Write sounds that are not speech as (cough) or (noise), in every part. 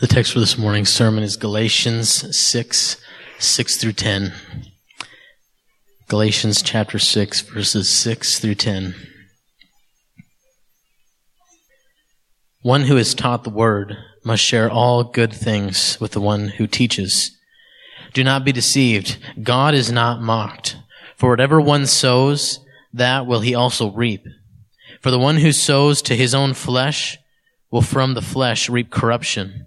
The text for this morning's sermon is Galatians 6, 6 through 10. Galatians chapter 6, verses 6 through 10. One who is taught the word must share all good things with the one who teaches. Do not be deceived. God is not mocked. For whatever one sows, that will he also reap. For the one who sows to his own flesh will from the flesh reap corruption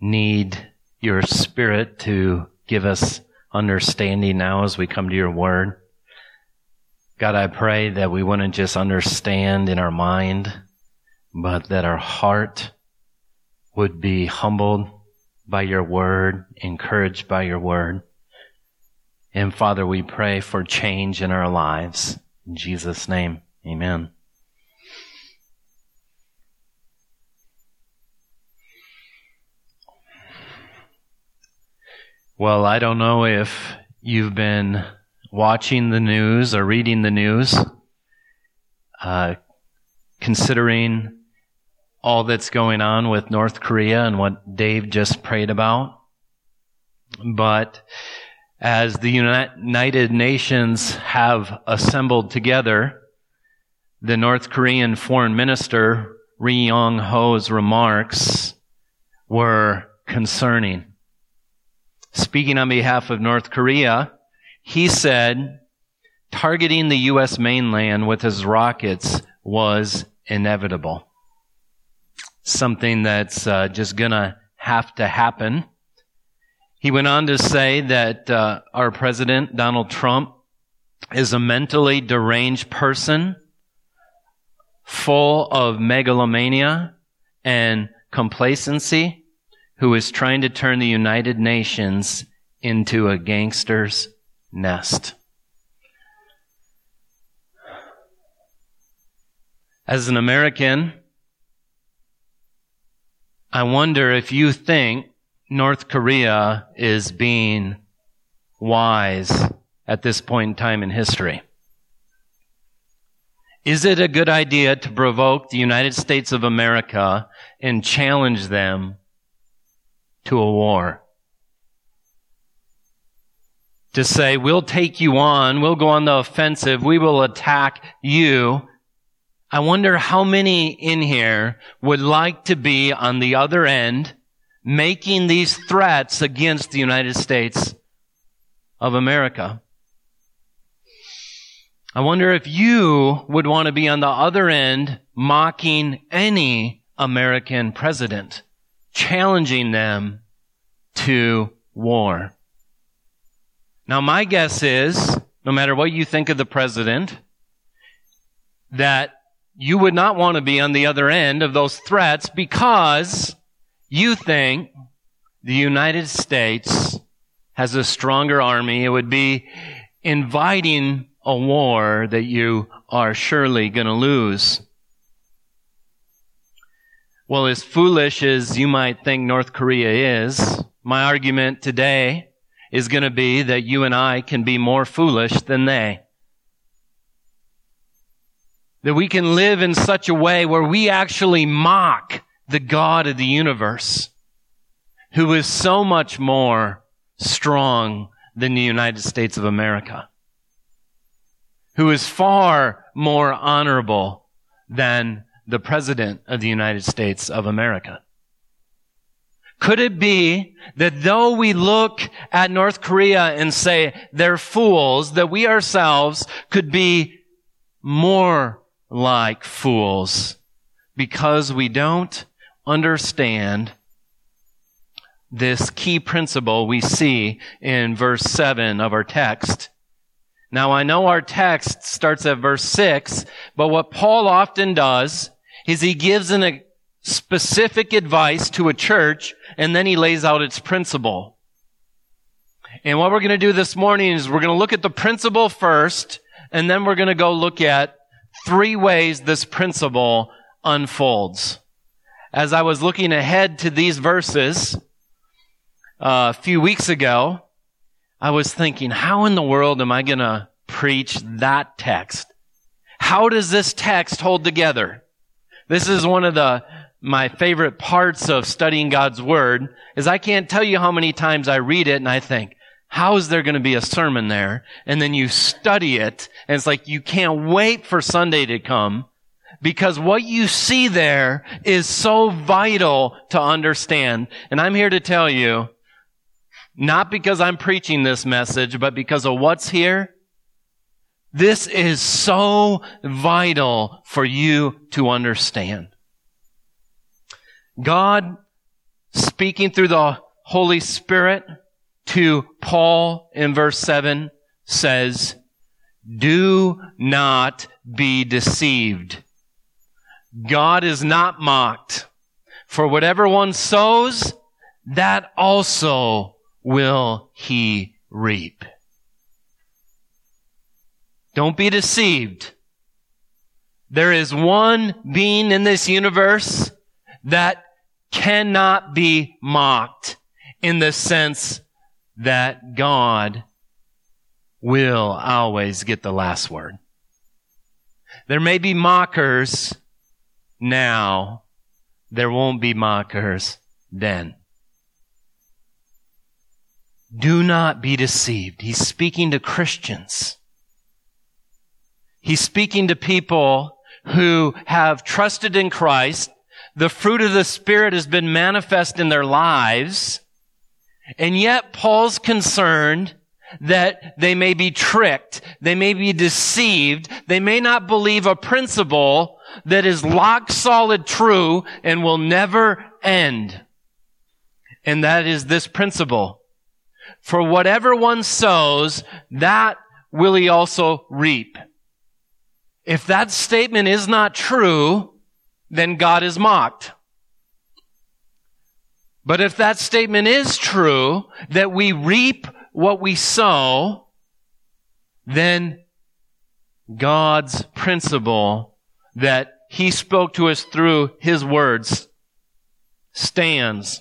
need your spirit to give us understanding now as we come to your word. God, I pray that we wouldn't just understand in our mind, but that our heart would be humbled by your word, encouraged by your word. And Father, we pray for change in our lives. In Jesus' name, amen. Well, I don't know if you've been watching the news or reading the news, uh, considering all that's going on with North Korea and what Dave just prayed about. But as the United Nations have assembled together, the North Korean foreign minister, Ri Yong Ho's remarks were concerning speaking on behalf of North Korea, he said targeting the U.S. mainland with his rockets was inevitable. Something that's uh, just gonna have to happen. He went on to say that uh, our president, Donald Trump, is a mentally deranged person full of megalomania and complacency who is trying to turn the United Nations into a gangster's nest. As an American, I wonder if you think North Korea is being wise at this point in time in history. Is it a good idea to provoke the United States of America and challenge them to a war. To say, we'll take you on, we'll go on the offensive, we will attack you. I wonder how many in here would like to be on the other end making these threats against the United States of America. I wonder if you would want to be on the other end mocking any American president challenging them to war. Now, my guess is, no matter what you think of the president, that you would not want to be on the other end of those threats because you think the United States has a stronger army. It would be inviting a war that you are surely going to lose. Well, as foolish as you might think North Korea is, my argument today is going to be that you and I can be more foolish than they. That we can live in such a way where we actually mock the God of the universe, who is so much more strong than the United States of America, who is far more honorable than the President of the United States of America? Could it be that though we look at North Korea and say they're fools, that we ourselves could be more like fools because we don't understand this key principle we see in verse 7 of our text now I know our text starts at verse 6, but what Paul often does is he gives an a specific advice to a church, and then he lays out its principle. And what we're going to do this morning is we're going to look at the principle first, and then we're going to go look at three ways this principle unfolds. As I was looking ahead to these verses uh, a few weeks ago, I was thinking, how in the world am I going to preach that text? How does this text hold together? This is one of the my favorite parts of studying God's Word is I can't tell you how many times I read it and I think, how is there going to be a sermon there? And then you study it and it's like you can't wait for Sunday to come because what you see there is so vital to understand. And I'm here to tell you, not because I'm preaching this message, but because of what's here. This is so vital for you to understand. God speaking through the Holy Spirit to Paul in verse 7 says, Do not be deceived. God is not mocked. For whatever one sows, that also will he reap. Don't be deceived. There is one being in this universe that cannot be mocked in the sense that God will always get the last word. There may be mockers now. There won't be mockers then. Do not be deceived. He's speaking to Christians. He's speaking to people who have trusted in Christ. The fruit of the Spirit has been manifest in their lives. And yet Paul's concerned that they may be tricked. They may be deceived. They may not believe a principle that is lock solid true and will never end. And that is this principle. For whatever one sows, that will he also reap. If that statement is not true, then God is mocked. But if that statement is true, that we reap what we sow, then God's principle that He spoke to us through His words stands.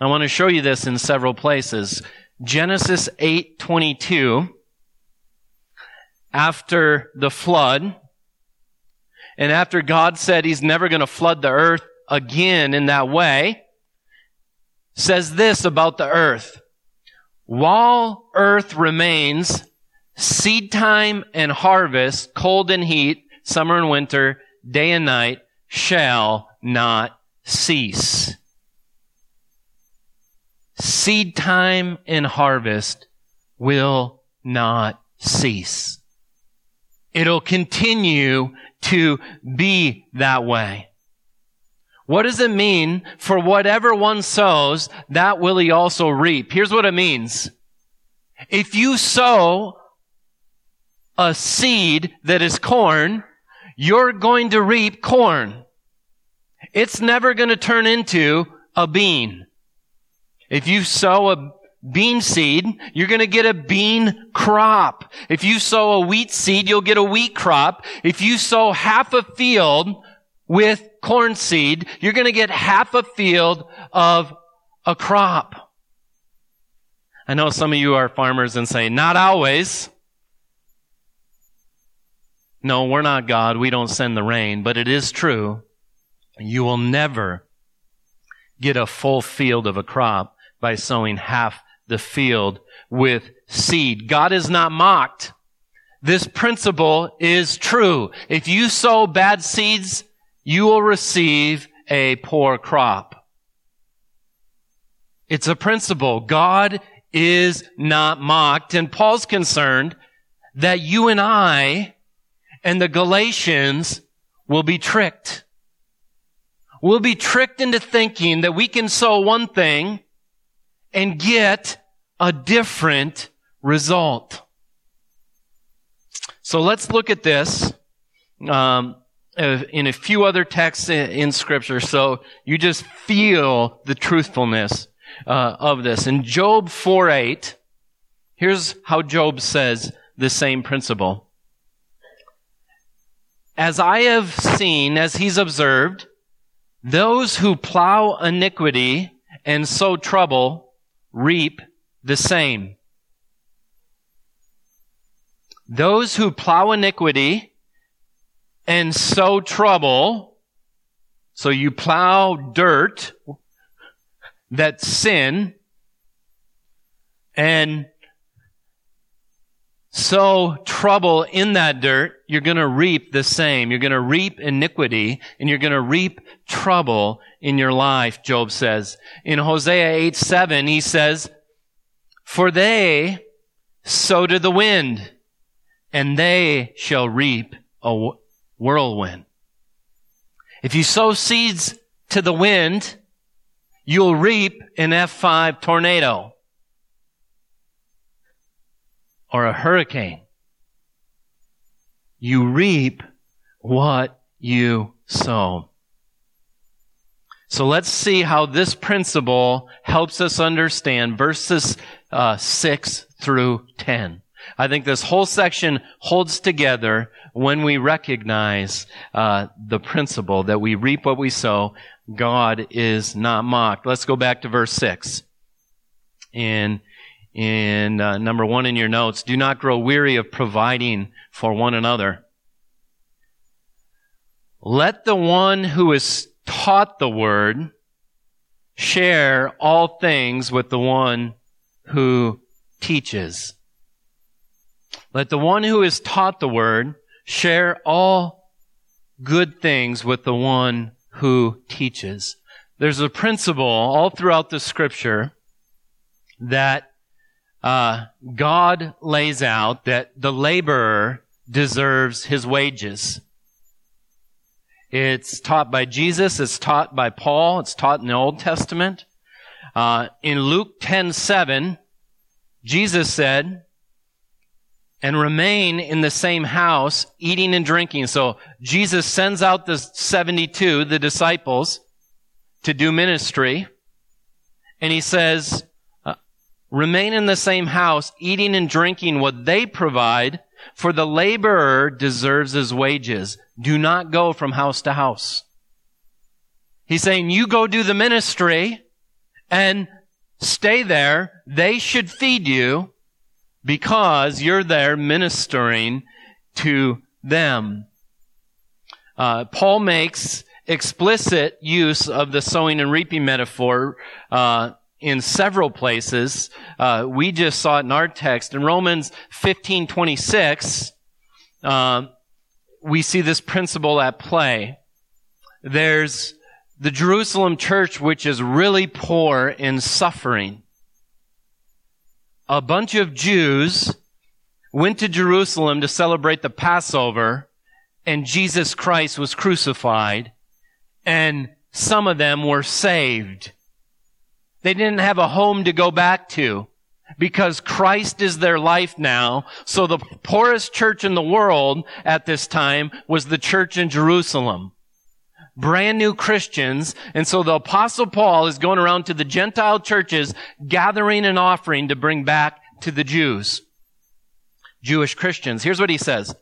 I want to show you this in several places. Genesis 8:22 after the flood and after God said he's never going to flood the earth again in that way says this about the earth while earth remains seed time and harvest cold and heat summer and winter day and night shall not cease seed time and harvest will not cease. It'll continue to be that way. What does it mean for whatever one sows, that will he also reap? Here's what it means. If you sow a seed that is corn, you're going to reap corn. It's never going to turn into a bean. If you sow a bean seed, you're going to get a bean crop. If you sow a wheat seed, you'll get a wheat crop. If you sow half a field with corn seed, you're going to get half a field of a crop. I know some of you are farmers and say, not always. No, we're not God. We don't send the rain, but it is true. You will never get a full field of a crop by sowing half the field with seed. God is not mocked. This principle is true. If you sow bad seeds, you will receive a poor crop. It's a principle. God is not mocked. And Paul's concerned that you and I and the Galatians will be tricked. We'll be tricked into thinking that we can sow one thing and get a different result. So let's look at this. Um, uh, in a few other texts in, Scripture, so you just feel the truthfulness uh, of this. In Job 4 8, here's how Job says the same principle. As I have seen, as he's observed, those who plow iniquity and sow trouble reap the same. Those who plow iniquity and sow trouble, so you plow dirt, that sin, and sow trouble in that dirt, you're going to reap the same. You're going to reap iniquity and you're going to reap trouble in your life, Job says. In Hosea 8, 7, he says, For they sow to the wind and they shall reap a whirlwind. If you sow seeds to the wind, you'll reap an F5 tornado or a hurricane. You reap what you sow. So let's see how this principle helps us understand verses uh, 6 through 10. I think this whole section holds together when we recognize uh, the principle that we reap what we sow. God is not mocked. Let's go back to verse six. In in uh, number one in your notes, do not grow weary of providing for one another. Let the one who is taught the word share all things with the one who teaches. Let the one who is taught the word share all good things with the one who teaches. There's a principle all throughout the scripture that uh, God lays out that the laborer deserves his wages. It's taught by Jesus. It's taught by Paul. It's taught in the Old Testament. Uh, in Luke 10, 7, Jesus said, and remain in the same house, eating and drinking. So Jesus sends out the 72, the disciples, to do ministry. And he says, uh, remain in the same house, eating and drinking what they provide, for the laborer deserves his wages. Do not go from house to house. He's saying, you go do the ministry and stay there. They should feed you because you're there ministering to them. Uh, Paul makes explicit use of the sowing and reaping metaphor uh, in several places. Uh, we just saw it in our text in Romans fifteen twenty six. Uh, we see this principle at play. There's the Jerusalem church, which is really poor in suffering a bunch of Jews went to Jerusalem to celebrate the Passover and Jesus Christ was crucified and some of them were saved. They didn't have a home to go back to because Christ is their life now. So the poorest church in the world at this time was the church in Jerusalem brand new Christians. And so the apostle Paul is going around to the Gentile churches gathering an offering to bring back to the Jews. Jewish Christians. Here's what he says.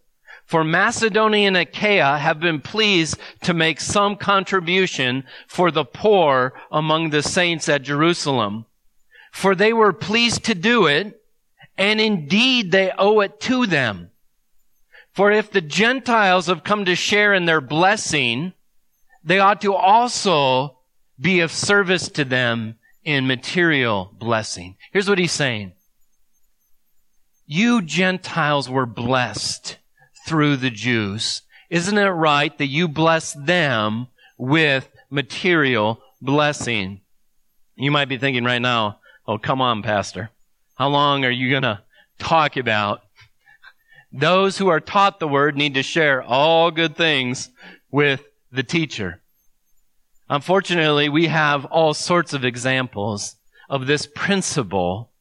For Macedonia and Achaia have been pleased to make some contribution for the poor among the saints at Jerusalem. For they were pleased to do it, and indeed they owe it to them. For if the Gentiles have come to share in their blessing, they ought to also be of service to them in material blessing. Here's what he's saying. You Gentiles were blessed through the Jews. Isn't it right that you bless them with material blessing? You might be thinking right now, oh, come on, Pastor. How long are you going to talk about? Those who are taught the word need to share all good things with the teacher. Unfortunately, we have all sorts of examples of this principle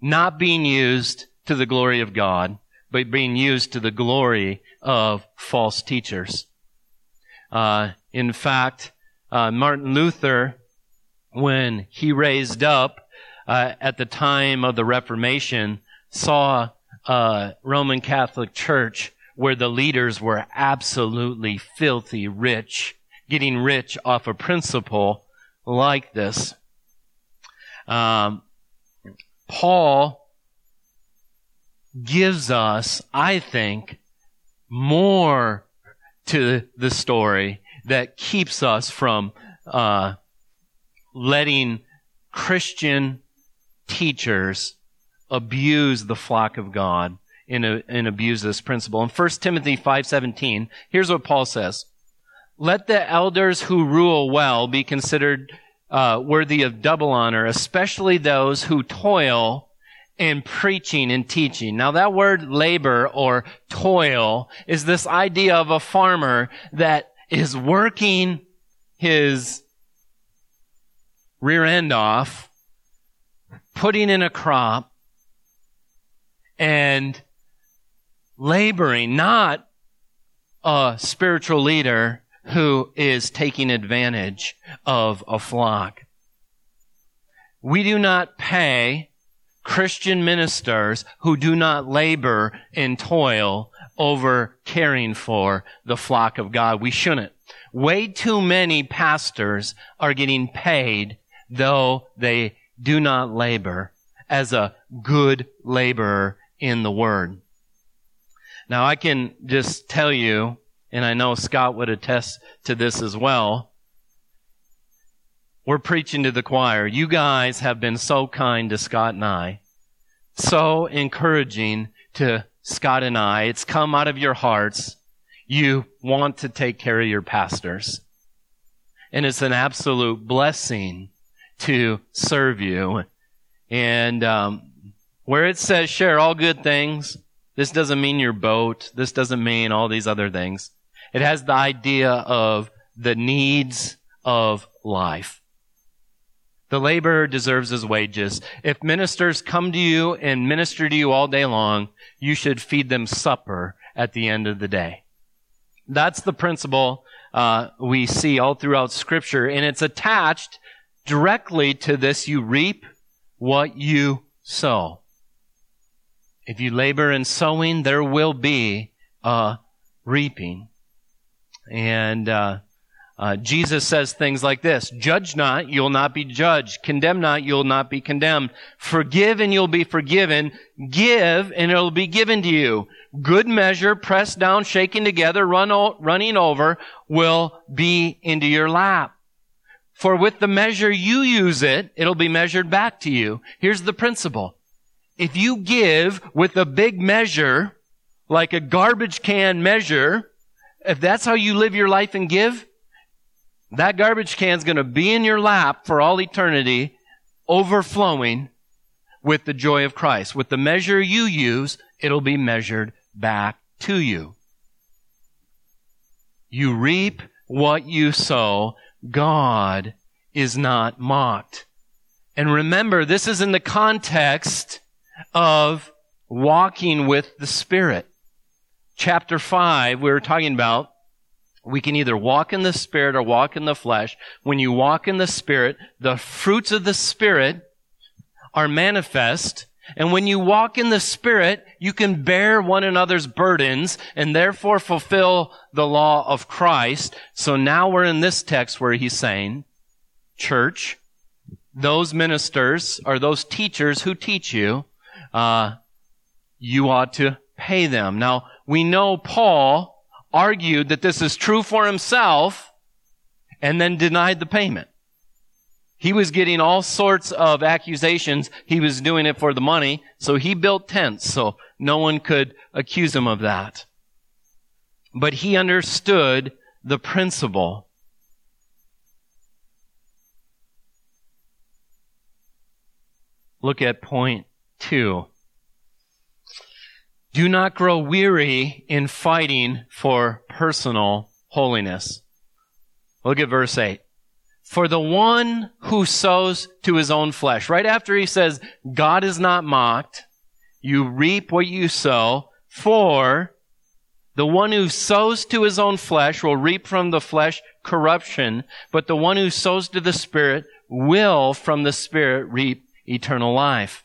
not being used to the glory of God, but being used to the glory of false teachers. Uh, in fact, uh, Martin Luther, when he raised up uh, at the time of the Reformation, saw a Roman Catholic Church where the leaders were absolutely filthy rich, getting rich off a principle like this. Um, Paul gives us, I think, more to the story that keeps us from uh, letting Christian teachers abuse the flock of God and, uh, and abuse this principle. In 1 Timothy 5.17, here's what Paul says. Let the elders who rule well be considered uh, worthy of double honor, especially those who toil in preaching and teaching. Now that word labor or toil is this idea of a farmer that is working his rear end off, putting in a crop, and laboring, not a spiritual leader who is taking advantage of a flock. We do not pay Christian ministers who do not labor and toil over caring for the flock of God. We shouldn't. Way too many pastors are getting paid though they do not labor as a good laborer in the word. Now I can just tell you, and I know Scott would attest to this as well. We're preaching to the choir. You guys have been so kind to Scott and I. So encouraging to Scott and I. It's come out of your hearts. You want to take care of your pastors. And it's an absolute blessing to serve you. And um, where it says share all good things, this doesn't mean your boat. This doesn't mean all these other things. It has the idea of the needs of life. The laborer deserves his wages. If ministers come to you and minister to you all day long, you should feed them supper at the end of the day. That's the principle uh, we see all throughout Scripture, and it's attached directly to this: you reap what you sow. If you labor in sowing, there will be a reaping. And uh, uh, Jesus says things like this, judge not, you'll not be judged. Condemn not, you'll not be condemned. Forgive and you'll be forgiven. Give and it'll be given to you. Good measure, pressed down, shaken together, run o- running over, will be into your lap. For with the measure you use it, it'll be measured back to you. Here's the principle if you give with a big measure, like a garbage can measure, if that's how you live your life and give, that garbage can's going to be in your lap for all eternity, overflowing with the joy of Christ. With the measure you use, it'll be measured back to you. You reap what you sow. God is not mocked. And remember, this is in the context of walking with the Spirit. Chapter 5, we were talking about we can either walk in the Spirit or walk in the flesh. When you walk in the Spirit, the fruits of the Spirit are manifest. And when you walk in the Spirit, you can bear one another's burdens and therefore fulfill the law of Christ. So now we're in this text where he's saying, church, those ministers or those teachers who teach you, uh, you ought to pay them. Now, we know Paul argued that this is true for himself and then denied the payment. He was getting all sorts of accusations. He was doing it for the money, so he built tents so no one could accuse him of that. But he understood the principle. Look at point 2. Do not grow weary in fighting for personal holiness. Look at verse 8. For the one who sows to his own flesh, right after he says, God is not mocked, you reap what you sow, for The one who sows to his own flesh will reap from the flesh corruption, but the one who sows to the Spirit will from the Spirit reap eternal life.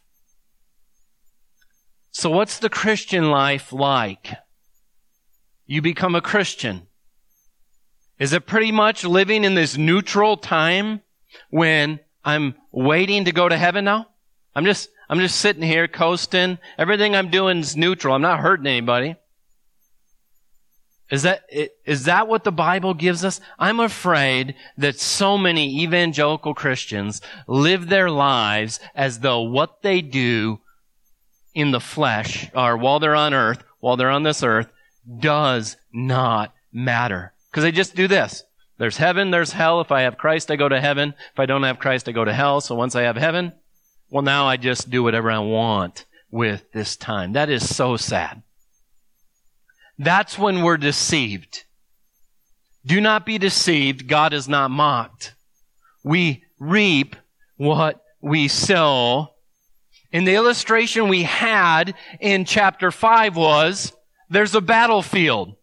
So what's the Christian life like? You become a Christian. Is it pretty much living in this neutral time when I'm waiting to go to heaven now? I'm just, I'm just sitting here coasting. Everything I'm doing is neutral. I'm not hurting anybody. Is that, is that what the Bible gives us? I'm afraid that so many evangelical Christians live their lives as though what they do in the flesh, or while they're on earth, while they're on this earth, does not matter. Because they just do this. There's heaven, there's hell. If I have Christ, I go to heaven. If I don't have Christ, I go to hell. So once I have heaven, well, now I just do whatever I want with this time. That is so sad. That's when we're deceived. Do not be deceived. God is not mocked. We reap what we sow. And the illustration we had in chapter 5 was there's a battlefield.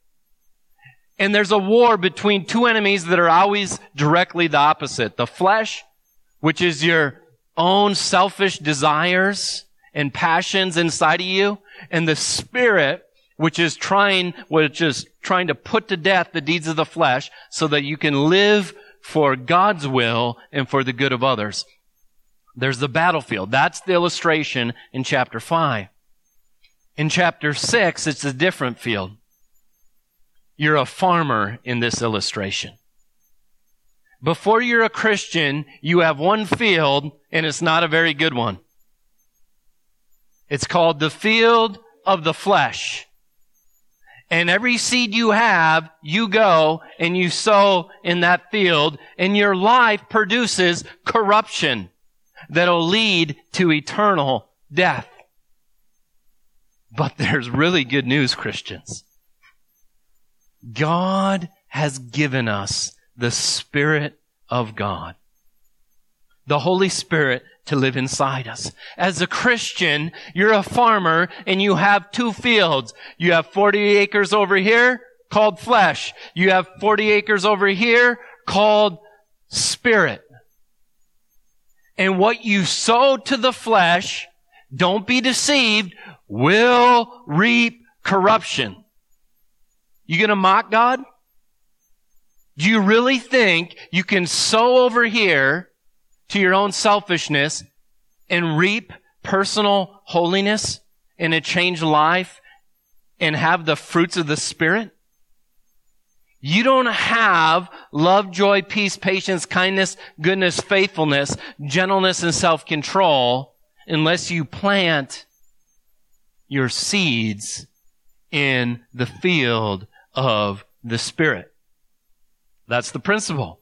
And there's a war between two enemies that are always directly the opposite. The flesh, which is your own selfish desires and passions inside of you, and the spirit, which is trying, which is trying to put to death the deeds of the flesh so that you can live for God's will and for the good of others. There's the battlefield. That's the illustration in chapter 5. In chapter 6, it's a different field. You're a farmer in this illustration. Before you're a Christian, you have one field and it's not a very good one. It's called the field of the flesh. And every seed you have, you go and you sow in that field and your life produces corruption that'll lead to eternal death. But there's really good news, Christians. God has given us the Spirit of God. The Holy Spirit to live inside us. As a Christian, you're a farmer and you have two fields. You have 40 acres over here called flesh. You have 40 acres over here called spirit. And what you sow to the flesh, don't be deceived, will reap corruption. You gonna mock God? Do you really think you can sow over here to your own selfishness and reap personal holiness and a changed life and have the fruits of the Spirit? You don't have love, joy, peace, patience, kindness, goodness, faithfulness, gentleness, and self-control unless you plant your seeds in the field of the Spirit. That's the principle.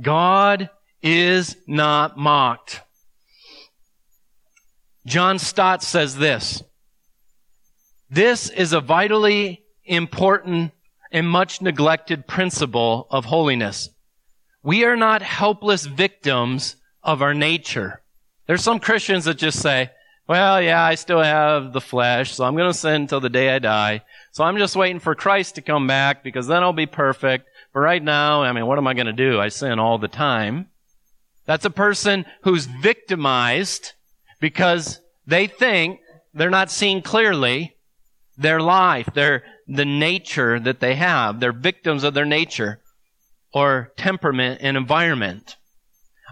God is not mocked. John Stott says this. This is a vitally important and much neglected principle of holiness. We are not helpless victims of our nature. There's some Christians that just say, well, yeah, I still have the flesh, so I'm going to sin until the day I die. So I'm just waiting for Christ to come back because then I'll be perfect. But right now, I mean, what am I going to do? I sin all the time. That's a person who's victimized because they think they're not seeing clearly their life, their, the nature that they have. They're victims of their nature or temperament and environment.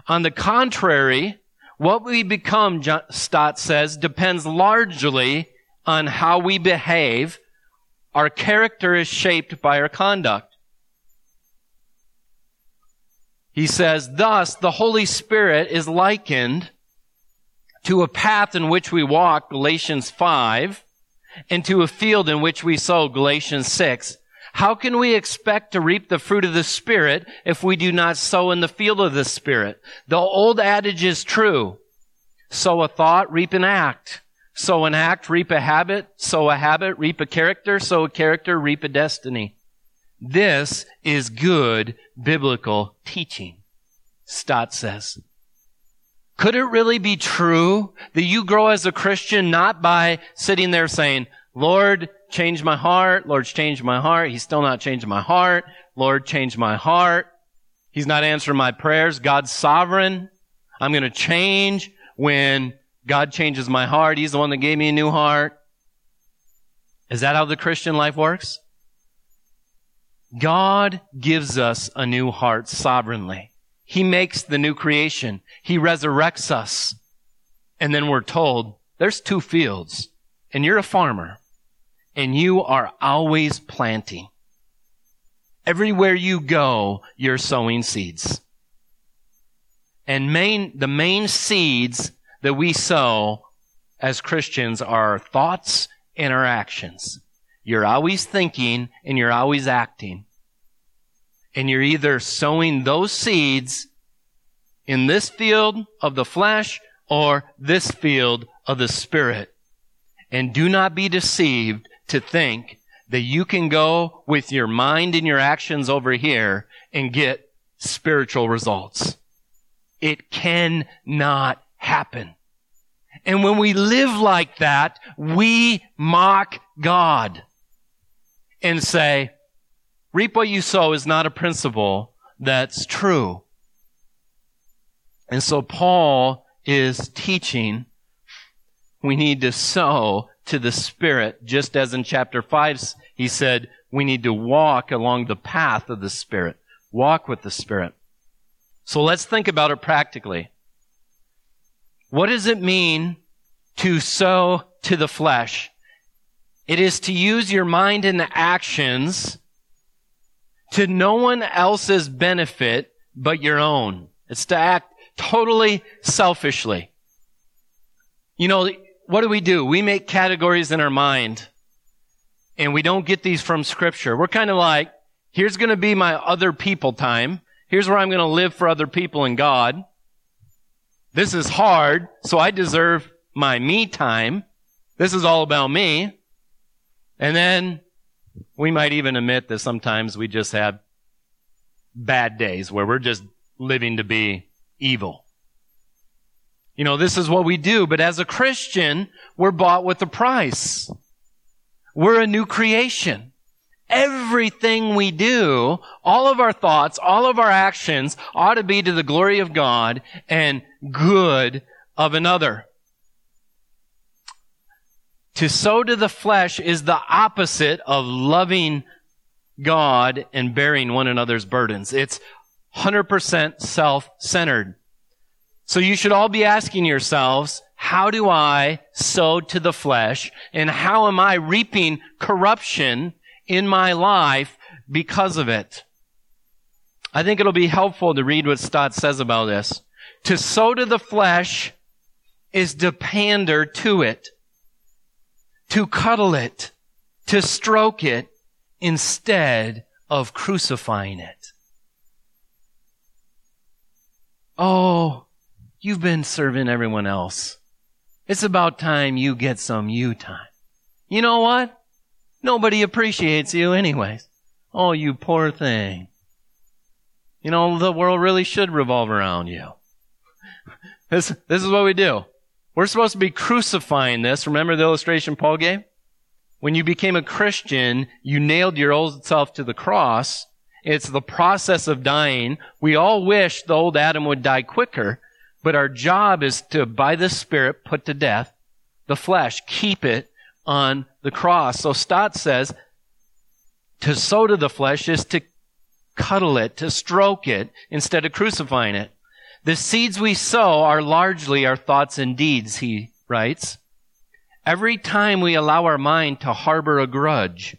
On the contrary, what we become, Stott says, depends largely on how we behave. Our character is shaped by our conduct. He says, thus, the Holy Spirit is likened to a path in which we walk, Galatians 5, and to a field in which we sow, Galatians 6. How can we expect to reap the fruit of the Spirit if we do not sow in the field of the Spirit? The old adage is true. Sow a thought, reap an act. Sow an act, reap a habit. Sow a habit, reap a character. Sow a character, reap a destiny. This is good biblical teaching, Stott says. Could it really be true that you grow as a Christian not by sitting there saying, Lord, change my heart. Lord's changed my heart. He's still not changing my heart. Lord, change my heart. He's not answering my prayers. God's sovereign. I'm going to change when God changes my heart. He's the one that gave me a new heart. Is that how the Christian life works? God gives us a new heart sovereignly. He makes the new creation. He resurrects us. And then we're told, there's two fields, and you're a farmer, and you are always planting. Everywhere you go, you're sowing seeds. And main, the main seeds that we sow as Christians are our thoughts and our actions. You're always thinking and you're always acting. And you're either sowing those seeds in this field of the flesh or this field of the spirit. And do not be deceived to think that you can go with your mind and your actions over here and get spiritual results. It cannot happen. And when we live like that, we mock God and say, reap what you sow is not a principle that's true. And so Paul is teaching we need to sow to the Spirit, just as in chapter 5 he said we need to walk along the path of the Spirit. Walk with the Spirit. So let's think about it practically. What does it mean to sow to the flesh? It is to use your mind and actions to no one else's benefit but your own. It's to act totally selfishly. You know, what do we do? We make categories in our mind and we don't get these from scripture. We're kind of like, here's going to be my other people time. Here's where I'm going to live for other people and God. This is hard, so I deserve my me time. This is all about me. And then we might even admit that sometimes we just have bad days where we're just living to be evil. You know, this is what we do, but as a Christian, we're bought with a price. We're a new creation. Everything we do, all of our thoughts, all of our actions ought to be to the glory of God and good of another. To sow to the flesh is the opposite of loving God and bearing one another's burdens. It's 100% self-centered. So you should all be asking yourselves, how do I sow to the flesh and how am I reaping corruption in my life because of it? I think it'll be helpful to read what Stott says about this. To sow to the flesh is to pander to it, to cuddle it, to stroke it instead of crucifying it. Oh, you've been serving everyone else. It's about time you get some you time. You know what? Nobody appreciates you anyways. Oh, you poor thing. You know, the world really should revolve around you. (laughs) This, this is what we do. We're supposed to be crucifying this. Remember the illustration Paul gave? When you became a Christian, you nailed your old self to the cross it's the process of dying. We all wish the old Adam would die quicker, but our job is to, by the Spirit, put to death the flesh, keep it on the cross. So Stott says, to sow to the flesh is to cuddle it, to stroke it, instead of crucifying it. The seeds we sow are largely our thoughts and deeds, he writes. Every time we allow our mind to harbor a grudge,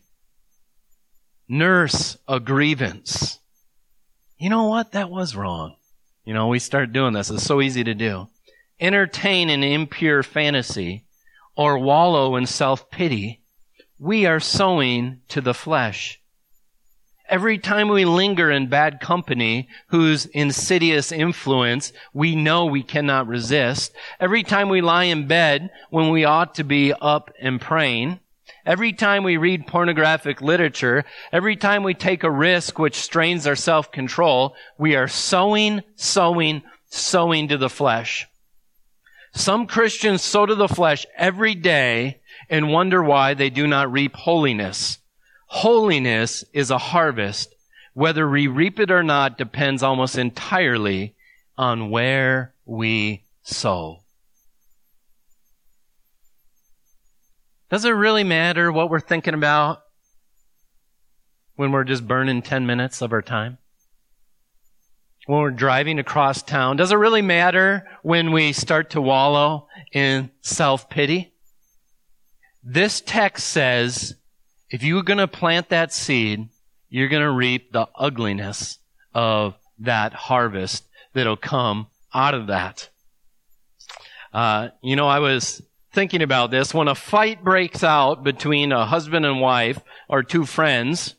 nurse a grievance. You know what? That was wrong. You know, we start doing this. It's so easy to do. Entertain an impure fantasy or wallow in self-pity. We are sowing to the flesh. Every time we linger in bad company whose insidious influence we know we cannot resist, every time we lie in bed when we ought to be up and praying, Every time we read pornographic literature, every time we take a risk which strains our self-control, we are sowing, sowing, sowing to the flesh. Some Christians sow to the flesh every day and wonder why they do not reap holiness. Holiness is a harvest. Whether we reap it or not depends almost entirely on where we sow. Does it really matter what we're thinking about when we're just burning 10 minutes of our time? When we're driving across town? Does it really matter when we start to wallow in self-pity? This text says, if you're going to plant that seed, you're going to reap the ugliness of that harvest that'll come out of that. Uh, you know, I was thinking about this. When a fight breaks out between a husband and wife or two friends,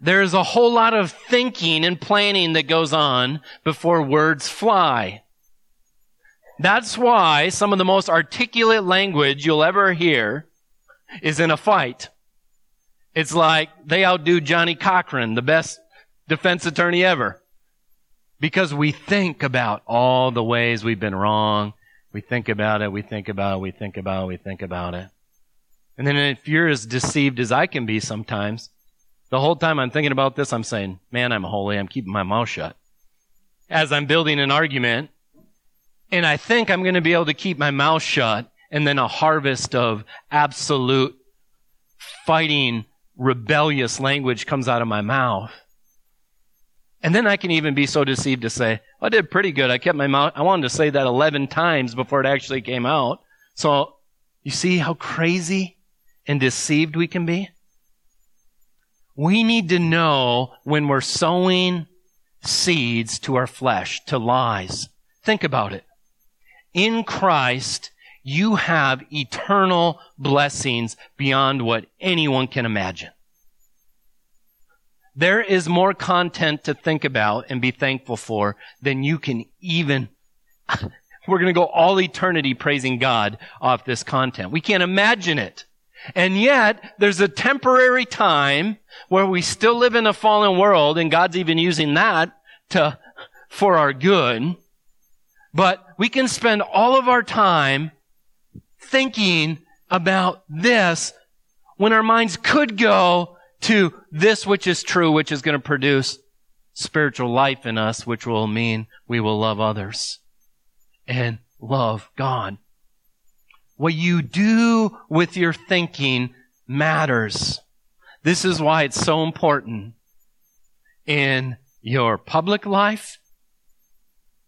there's a whole lot of thinking and planning that goes on before words fly. That's why some of the most articulate language you'll ever hear is in a fight. It's like they outdo Johnnie Cochran, the best defense attorney ever. Because we think about all the ways we've been wrong. We think about it, we think about it, we think about it, we think about it. And then if you're as deceived as I can be sometimes, the whole time I'm thinking about this, I'm saying, man, I'm holy. I'm keeping my mouth shut. As I'm building an argument, and I think I'm going to be able to keep my mouth shut, and then a harvest of absolute fighting, rebellious language comes out of my mouth. And then I can even be so deceived to say, I did pretty good. I kept my mouth. I wanted to say that 11 times before it actually came out. So you see how crazy and deceived we can be? We need to know when we're sowing seeds to our flesh, to lies. Think about it. In Christ, you have eternal blessings beyond what anyone can imagine. There is more content to think about and be thankful for than you can even. (laughs) We're going to go all eternity praising God off this content. We can't imagine it. And yet, there's a temporary time where we still live in a fallen world, and God's even using that to, for our good. But we can spend all of our time thinking about this when our minds could go to this which is true, which is going to produce spiritual life in us, which will mean we will love others and love God. What you do with your thinking matters. This is why it's so important in your public life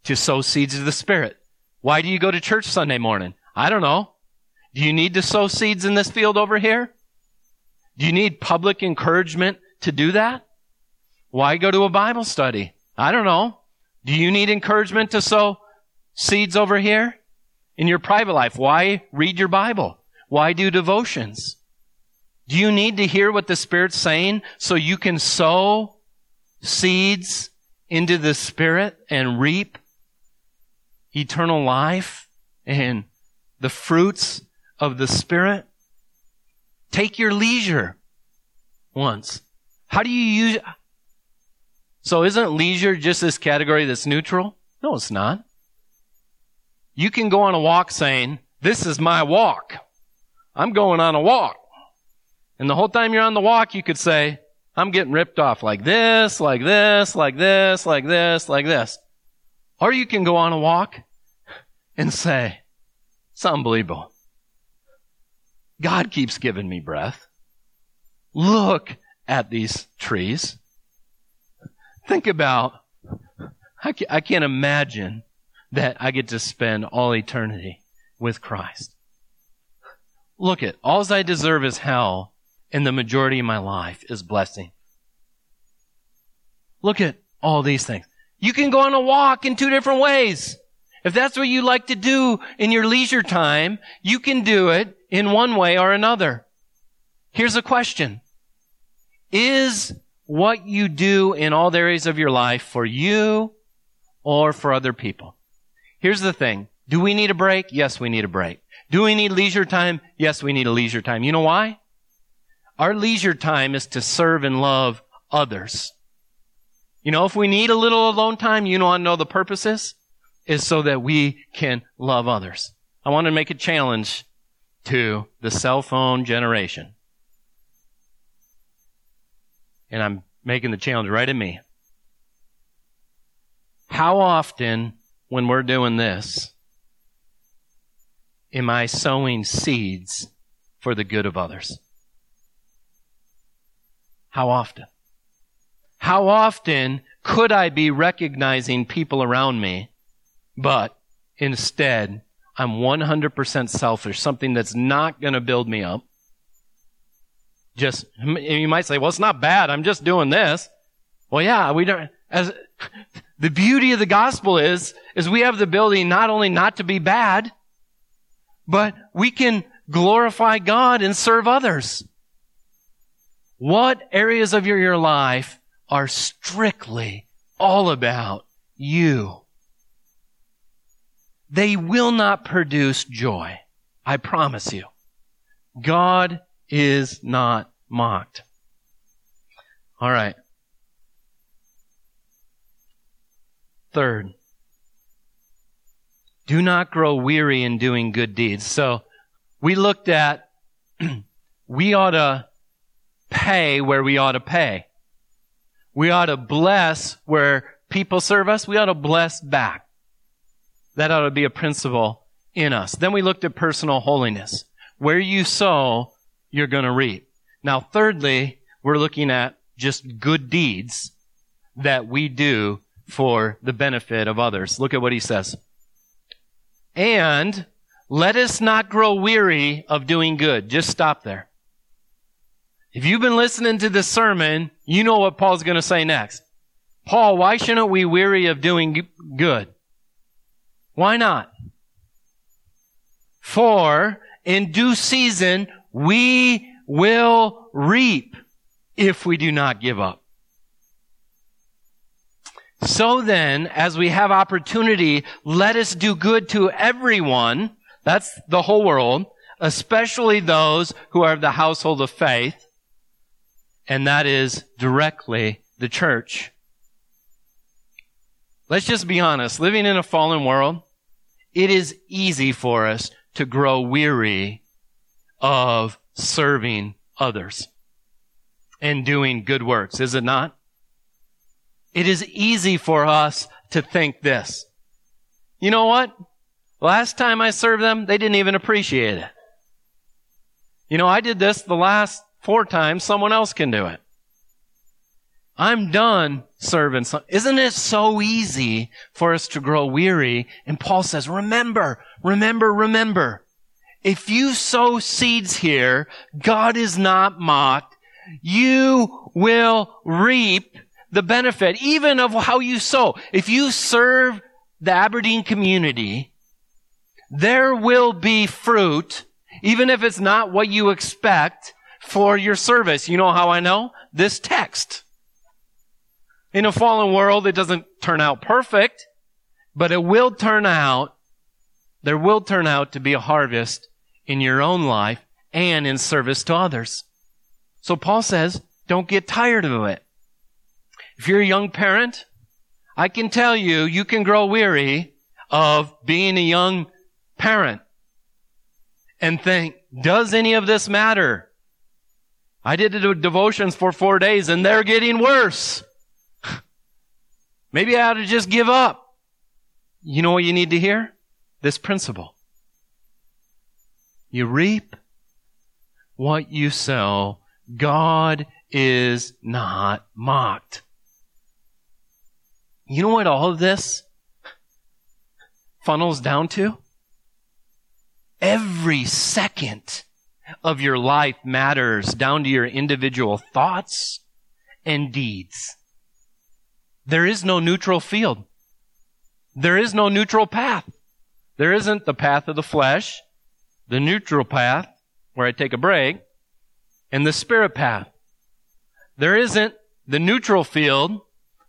to sow seeds of the Spirit. Why do you go to church Sunday morning? I don't know. Do you need to sow seeds in this field over here? Do you need public encouragement to do that? Why go to a Bible study? I don't know. Do you need encouragement to sow seeds over here? In your private life, why read your Bible? Why do devotions? Do you need to hear what the Spirit's saying so you can sow seeds into the Spirit and reap eternal life and the fruits of the Spirit? Take your leisure once. How do you use So isn't leisure just this category that's neutral? No, it's not. You can go on a walk saying, this is my walk. I'm going on a walk. And the whole time you're on the walk, you could say, I'm getting ripped off like this, like this, like this, like this, like this. Or you can go on a walk and say, it's unbelievable. God keeps giving me breath. Look at these trees. Think about, I can't imagine that I get to spend all eternity with Christ. Look at, all I deserve is hell, and the majority of my life is blessing. Look at all these things. You can go on a walk in two different ways. If that's what you like to do in your leisure time, you can do it in one way or another. Here's a question. Is what you do in all the areas of your life for you or for other people? Here's the thing. Do we need a break? Yes, we need a break. Do we need leisure time? Yes, we need a leisure time. You know why? Our leisure time is to serve and love others. You know, if we need a little alone time, you know, I know the purpose is? is so that we can love others. I want to make a challenge to the cell phone generation. And I'm making the challenge right at me. How often, when we're doing this, am I sowing seeds for the good of others? How often? How often could I be recognizing people around me, but instead I'm 100% selfish, something that's not going to build me up? Just, you might say, well, it's not bad. I'm just doing this. Well, yeah, we don't, as, (laughs) the beauty of the gospel is, is we have the ability not only not to be bad, but we can glorify God and serve others. What areas of your, your life are strictly all about you? They will not produce joy. I promise you. God is not mocked. All right. Third, do not grow weary in doing good deeds. So we looked at (clears throat) we ought to pay where we ought to pay. We ought to bless where people serve us. We ought to bless back. That ought to be a principle in us. Then we looked at personal holiness. Where you sow, you're going to reap. Now, thirdly, we're looking at just good deeds that we do for the benefit of others. Look at what he says. And let us not grow weary of doing good. Just stop there. If you've been listening to this sermon, you know what Paul's going to say next. Paul, why shouldn't we weary of doing good? Why not? For in due season we will reap if we do not give up. So then, as we have opportunity, let us do good to everyone. That's the whole world, especially those who are of the household of faith. And that is directly the church. Let's just be honest. Living in a fallen world, it is easy for us to grow weary of serving others and doing good works, is it not? It is easy for us to think this. You know what? Last time I served them, they didn't even appreciate it. You know, I did this the last four times, someone else can do it. I'm done serving. Isn't it so easy for us to grow weary? And Paul says, remember, remember, remember. If you sow seeds here, God is not mocked. You will reap the benefit, even of how you sow. If you serve the Aberdeen community, there will be fruit, even if it's not what you expect for your service. You know how I know? This text. In a fallen world, it doesn't turn out perfect, but it will turn out, there will turn out to be a harvest in your own life and in service to others. So Paul says, don't get tired of it. If you're a young parent, I can tell you, you can grow weary of being a young parent and think, does any of this matter? I did the devotions for four days and they're getting worse. Maybe I ought to just give up. You know what you need to hear? This principle. You reap what you sow. God is not mocked. You know what all of this funnels down to? Every second of your life matters down to your individual thoughts and deeds. There is no neutral field. There is no neutral path. There isn't the path of the flesh, the neutral path, where I take a break, and the spirit path. There isn't the neutral field,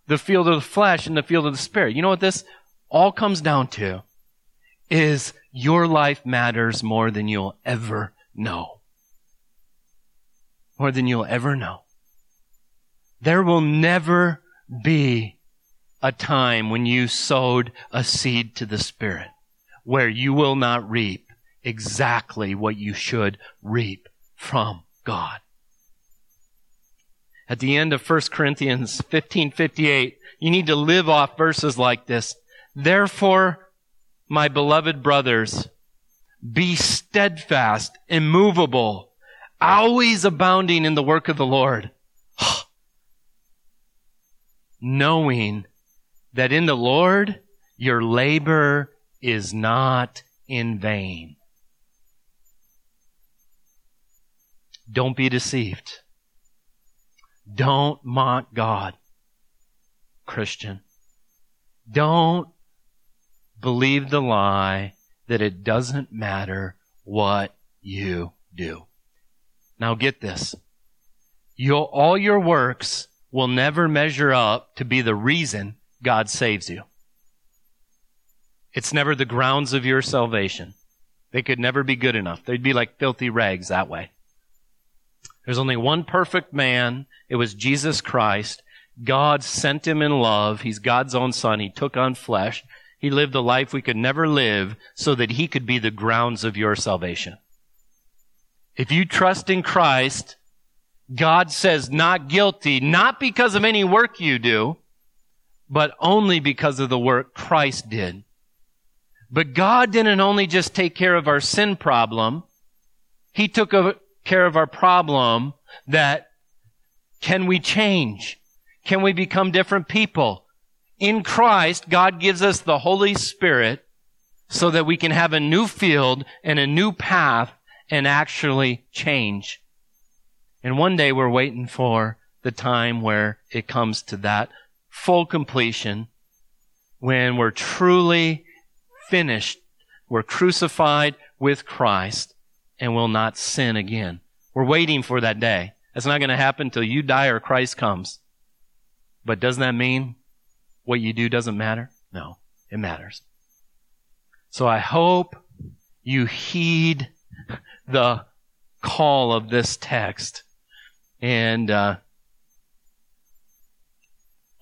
the field of the flesh, and the field of the spirit. You know what this all comes down to? Is your life matters more than you'll ever know. More than you'll ever know. There will never be a time when you sowed a seed to the Spirit where you will not reap exactly what you should reap from God. At the end of 1 Corinthians 15:58, you need to live off verses like this. Therefore, my beloved brothers, be steadfast, immovable, always abounding in the work of the Lord, knowing that in the Lord your labor is not in vain. Don't be deceived. Don't mock God, Christian. Don't believe the lie that it doesn't matter what you do. Now get this. You'll, all your works will never measure up to be the reason God saves you. It's never the grounds of your salvation. They could never be good enough. They'd be like filthy rags that way. There's only one perfect man. It was Jesus Christ. God sent him in love. He's God's own son. He took on flesh. He lived a life we could never live so that he could be the grounds of your salvation. If you trust in Christ, God says not guilty, not because of any work you do, but only because of the work Christ did. But God didn't only just take care of our sin problem. He took care of our problem that can we change? Can we become different people? In Christ, God gives us the Holy Spirit so that we can have a new field and a new path and actually change. And one day we're waiting for the time where it comes to that full completion when we're truly finished. We're crucified with Christ and will not sin again. We're waiting for that day. That's not going to happen until you die or Christ comes. But doesn't that mean what you do doesn't matter? No, it matters. So I hope you heed the call of this text and uh,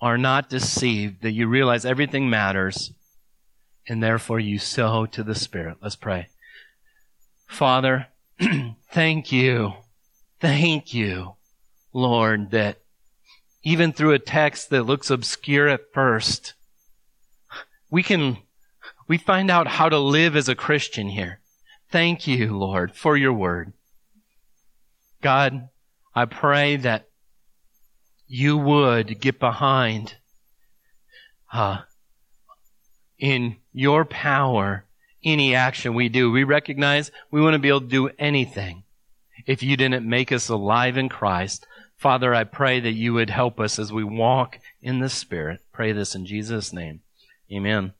are not deceived, that you realize everything matters, and therefore you sow to the Spirit. Let's pray. Father, (clears throat) thank you. Thank you, Lord, that even through a text that looks obscure at first, we can, we find out how to live as a Christian here. Thank you, Lord, for your word. God, I pray that you would get behind uh, in your power any action we do. We recognize we want to be able to do anything if you didn't make us alive in Christ. Father, I pray that you would help us as we walk in the Spirit. Pray this in Jesus' name. Amen.